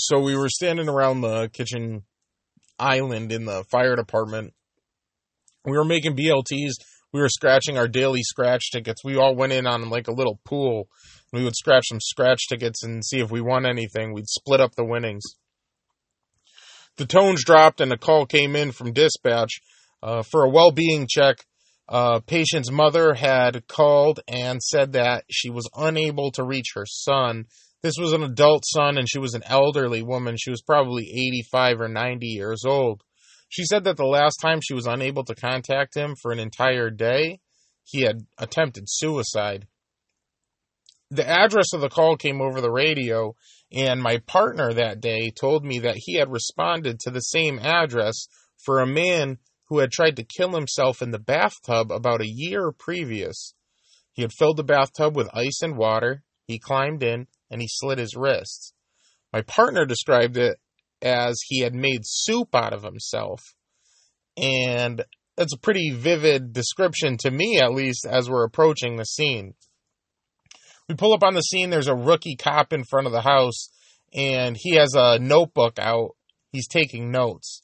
So we were standing around the kitchen island in the fire department. We were making BLTs. We were scratching our daily scratch tickets. We all went in on like a little pool. We would scratch some scratch tickets and see if we won anything. We'd split up the winnings. The tones dropped and a call came in from dispatch uh, for a well-being check. Uh, patient's mother had called and said that she was unable to reach her son. This was an adult son and she was an elderly woman. She was probably 85 or 90 years old. She said that the last time she was unable to contact him for an entire day, he had attempted suicide. The address of the call came over the radio, and my partner that day told me that he had responded to the same address for a man who had tried to kill himself in the bathtub about a year previous. He had filled the bathtub with ice and water, he climbed in, and he slit his wrists. My partner described it as he had made soup out of himself. And that's a pretty vivid description to me, at least, as we're approaching the scene. We pull up on the scene, there's a rookie cop in front of the house, and he has a notebook out. He's taking notes.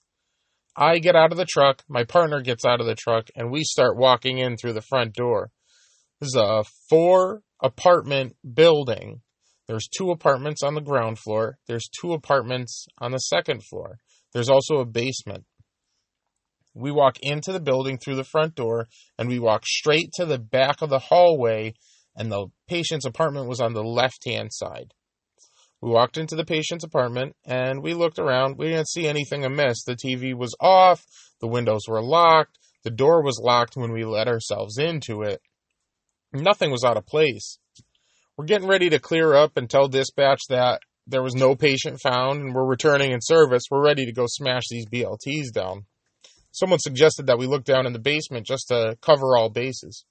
I get out of the truck, my partner gets out of the truck, and we start walking in through the front door. This is a four apartment building. There's two apartments on the ground floor. There's two apartments on the second floor. There's also a basement. We walk into the building through the front door and we walk straight to the back of the hallway, and the patient's apartment was on the left hand side. We walked into the patient's apartment and we looked around. We didn't see anything amiss. The TV was off, the windows were locked, the door was locked when we let ourselves into it. Nothing was out of place. We're getting ready to clear up and tell dispatch that there was no patient found and we're returning in service. We're ready to go smash these BLTs down. Someone suggested that we look down in the basement just to cover all bases.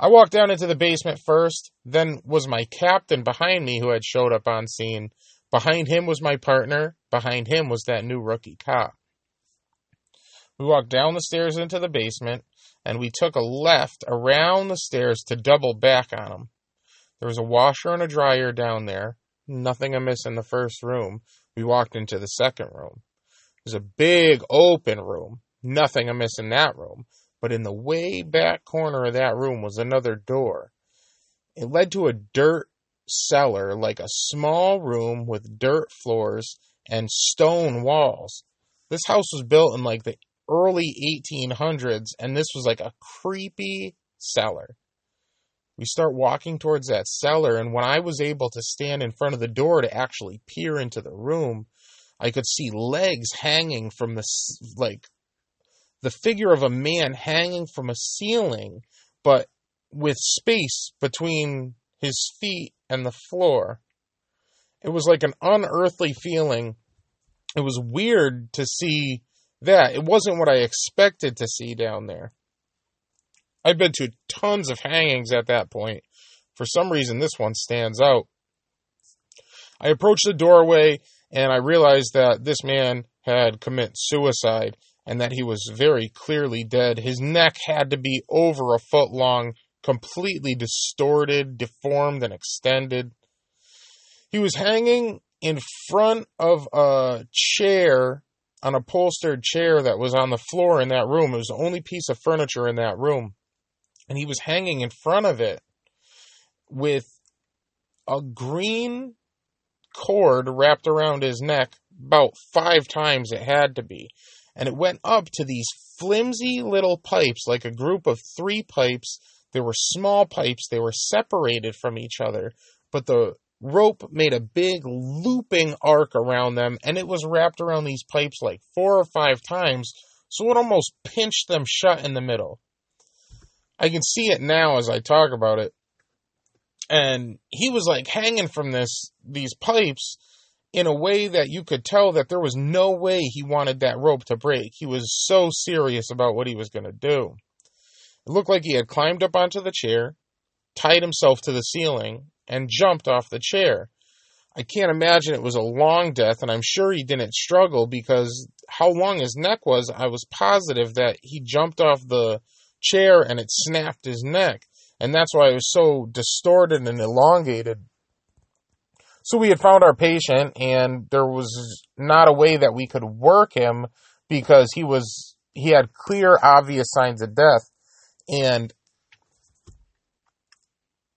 I walked down into the basement first, then was my captain behind me who had showed up on scene. Behind him was my partner, behind him was that new rookie cop. We walked down the stairs into the basement, and we took a left around the stairs to double back on them. There was a washer and a dryer down there, nothing amiss in the first room. We walked into the second room. It was a big open room, nothing amiss in that room but in the way back corner of that room was another door. It led to a dirt cellar, like a small room with dirt floors and stone walls. This house was built in like the early 1800s, and this was like a creepy cellar. We start walking towards that cellar, and when I was able to stand in front of the door to actually peer into the room, I could see legs hanging from the like the figure of a man hanging from a ceiling, but with space between his feet and the floor. It was like an unearthly feeling. It was weird to see that. It wasn't what I expected to see down there. I've been to tons of hangings at that point. For some reason, this one stands out. I approached the doorway and I realized that this man had committed suicide and that he was very clearly dead. His neck had to be over a foot long, completely distorted, deformed, and extended. He was hanging in front of a chair, an upholstered chair that was on the floor in that room. It was the only piece of furniture in that room. And he was hanging in front of it with a green cord wrapped around his neck about five times it had to be and it went up to these flimsy little pipes, like a group of three pipes. There were small pipes, they were separated from each other, but the rope made a big looping arc around them, and it was wrapped around these pipes like four or five times, so it almost pinched them shut in the middle. I can see it now as I talk about it. And he was like hanging from this these pipes in a way that you could tell that there was no way he wanted that rope to break. He was so serious about what he was going to do. It looked like he had climbed up onto the chair, tied himself to the ceiling, and jumped off the chair. I can't imagine it was a long death, and I'm sure he didn't struggle because how long his neck was, I was positive that he jumped off the chair and it snapped his neck. And that's why it was so distorted and elongated So we had found our patient, and there was not a way that we could work him because he was he had clear, obvious signs of death. And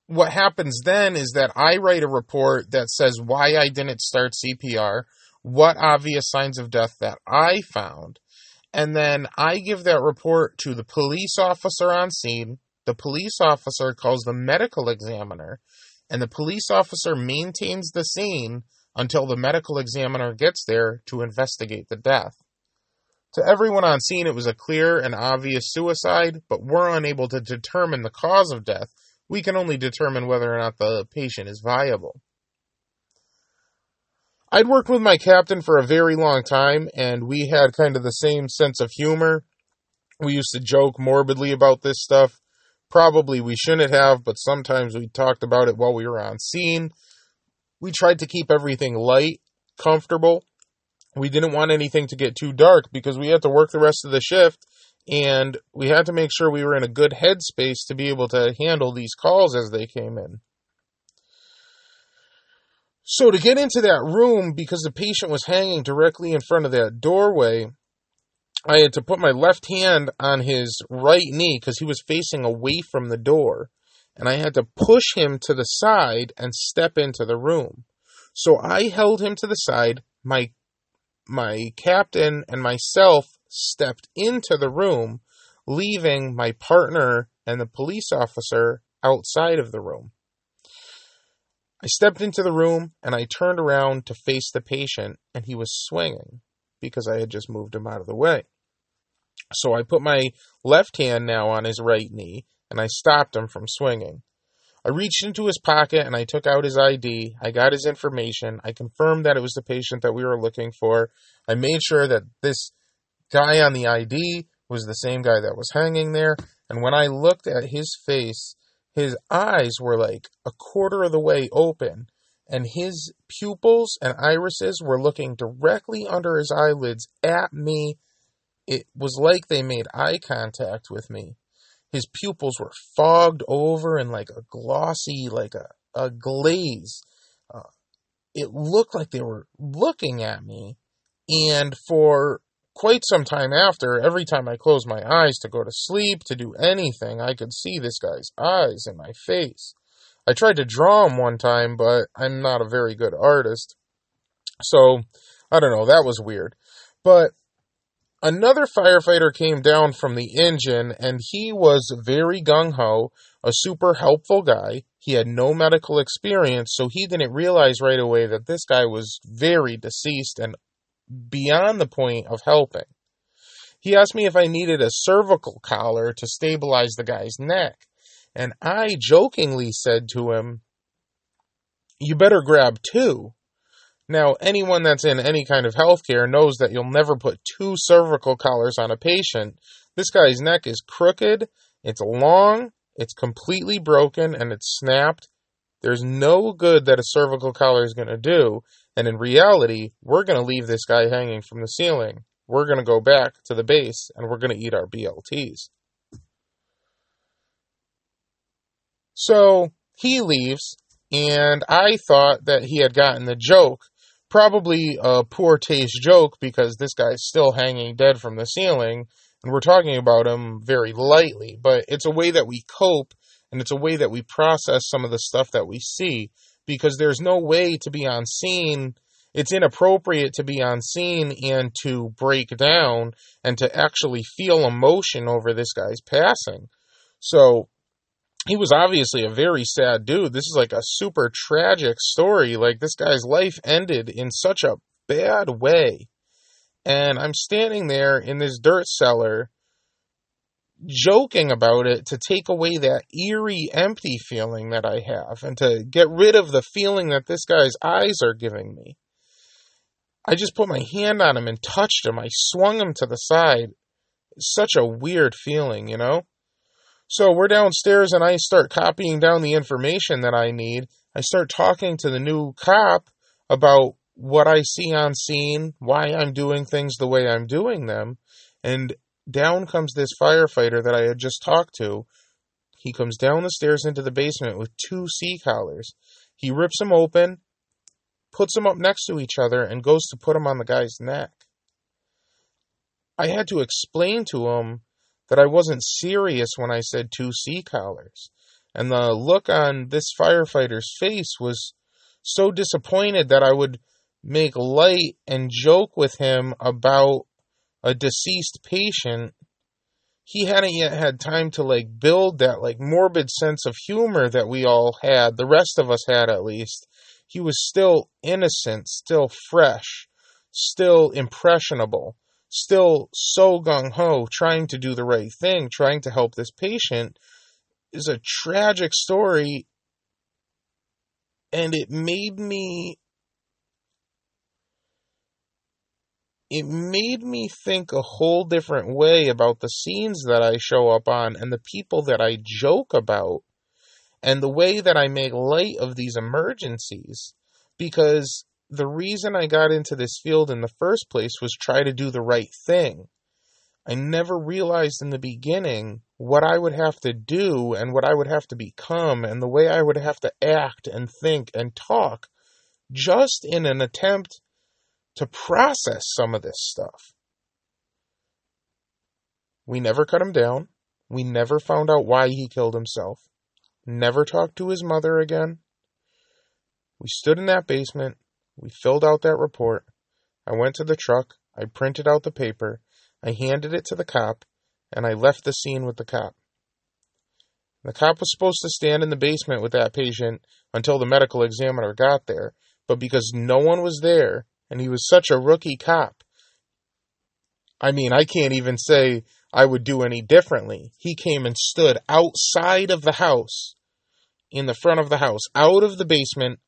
what happens then is that I write a report that says why I didn't start CPR, what obvious signs of death that I found, and then I give that report to the police officer on scene. The police officer calls the medical examiner, and the police officer maintains the scene until the medical examiner gets there to investigate the death. To everyone on scene, it was a clear and obvious suicide, but we're unable to determine the cause of death. We can only determine whether or not the patient is viable. I'd worked with my captain for a very long time, and we had kind of the same sense of humor. We used to joke morbidly about this stuff. Probably we shouldn't have, but sometimes we talked about it while we were on scene. We tried to keep everything light, comfortable. We didn't want anything to get too dark because we had to work the rest of the shift and we had to make sure we were in a good headspace to be able to handle these calls as they came in. So to get into that room, because the patient was hanging directly in front of that doorway, I had to put my left hand on his right knee because he was facing away from the door. And I had to push him to the side and step into the room. So I held him to the side. My my captain and myself stepped into the room, leaving my partner and the police officer outside of the room. I stepped into the room and I turned around to face the patient, and he was swinging because I had just moved him out of the way. So I put my left hand now on his right knee and I stopped him from swinging. I reached into his pocket and I took out his ID. I got his information. I confirmed that it was the patient that we were looking for. I made sure that this guy on the ID was the same guy that was hanging there. And when I looked at his face, his eyes were like a quarter of the way open, and his pupils and irises were looking directly under his eyelids at me. It was like they made eye contact with me. His pupils were fogged over in like a glossy, like a, a glaze. Uh, it looked like they were looking at me. And for quite some time after, every time I closed my eyes to go to sleep, to do anything, I could see this guy's eyes in my face. I tried to draw him one time, but I'm not a very good artist. So, I don't know, that was weird. But another firefighter came down from the engine, and he was very gung ho, a super helpful guy. He had no medical experience, so he didn't realize right away that this guy was very deceased and beyond the point of helping. He asked me if I needed a cervical collar to stabilize the guy's neck, and I jokingly said to him, You better grab two. Now, anyone that's in any kind of healthcare knows that you'll never put two cervical collars on a patient. This guy's neck is crooked, it's long, it's completely broken, and it's snapped. There's no good that a cervical collar is going to do, and in reality, we're going to leave this guy hanging from the ceiling. We're going to go back to the base and we're going to eat our BLTs. So he leaves, and I thought that he had gotten the joke. Probably a poor taste joke because this guy's still hanging dead from the ceiling, and we're talking about him very lightly. But it's a way that we cope, and it's a way that we process some of the stuff that we see because there's no way to be on scene. It's inappropriate to be on scene and to break down and to actually feel emotion over this guy's passing. So he was obviously a very sad dude. This is like a super tragic story. Like this guy's life ended in such a bad way. And I'm standing there in this dirt cellar joking about it to take away that eerie, empty feeling that I have and to get rid of the feeling that this guy's eyes are giving me. I just put my hand on him and touched him. I swung him to the side. Such a weird feeling, you know? So we're downstairs and I start copying down the information that I need. I start talking to the new cop about what I see on scene, why I'm doing things the way I'm doing them. And down comes this firefighter that I had just talked to. He comes down the stairs into the basement with two C collars. He rips them open. puts them up next to each other, and goes to put them on the guy's neck. I had to explain to him that I wasn't serious when I said two C collars. And the look on this firefighter's face was so disappointed that I would make light and joke with him about a deceased patient. He hadn't yet had time to like build that like morbid sense of humor that we all had, the rest of us had at least. He was still innocent, still fresh, still impressionable, still so gung ho, trying to do the right thing, trying to help this patient is a tragic story and it made me it made me think a whole different way about the scenes that I show up on and the people that I joke about and the way that I make light of these emergencies because the reason I got into this field in the first place was try to do the right thing. I never realized in the beginning what I would have to do and what I would have to become and the way I would have to act and think and talk just in an attempt to process some of this stuff. We never cut him down. We never found out why he killed himself. Never talked to his mother again. We stood in that basement. We filled out that report. I went to the truck. I printed out the paper. I handed it to the cop and I left the scene with the cop. The cop was supposed to stand in the basement with that patient until the medical examiner got there, but because no one was there and he was such a rookie cop, I mean, I can't even say I would do any differently. He came and stood outside of the house, in the front of the house, out of the basement,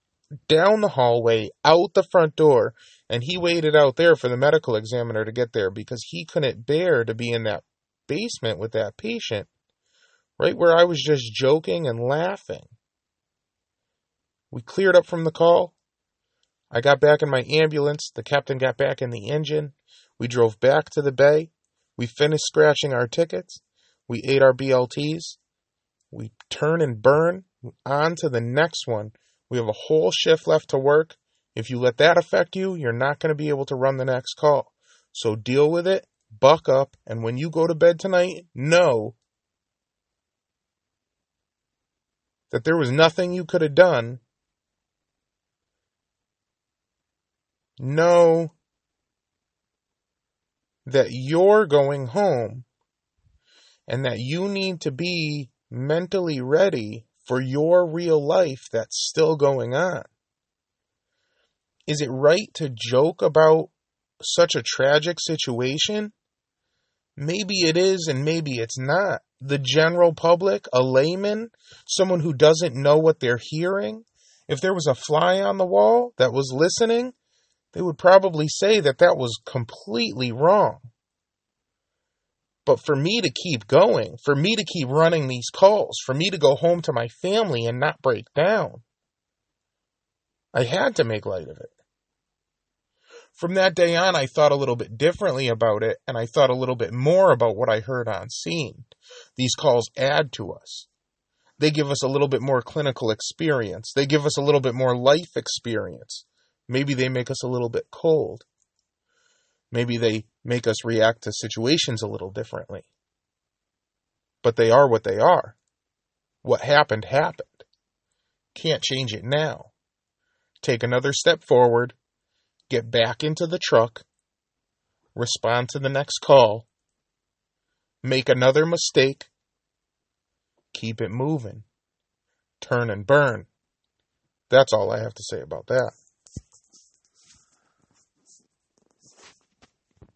down the hallway, out the front door, and he waited out there for the medical examiner to get there because he couldn't bear to be in that basement with that patient, right where I was just joking and laughing. We cleared up from the call. I got back in my ambulance. The captain got back in the engine. We drove back to the bay. We finished scratching our tickets. We ate our BLTs. We turn and burn on to the next one. We have a whole shift left to work. If you let that affect you, you're not going to be able to run the next call. So deal with it buck up, and when you go to bed tonight, know that there was nothing you could have done. Know that you're going home and that you need to be mentally ready for your real life that's still going on. Is it right to joke about such a tragic situation? Maybe it is and maybe it's not. The general public, a layman, someone who doesn't know what they're hearing, if there was a fly on the wall that was listening, they would probably say that that was completely wrong. But for me to keep going, for me to keep running these calls, for me to go home to my family and not break down, I had to make light of it from that day on, I thought a little bit differently about it, and I thought a little bit more about what I heard on scene. These calls add to us. They give us a little bit more clinical experience. They give us a little bit more life experience. Maybe they make us a little bit cold. Maybe they make us react to situations a little differently. But they are what they are. What happened, happened. Can't change it now. Take another step forward get back into the truck, respond to the next call, make another mistake, keep it moving, turn and burn. That's all I have to say about that.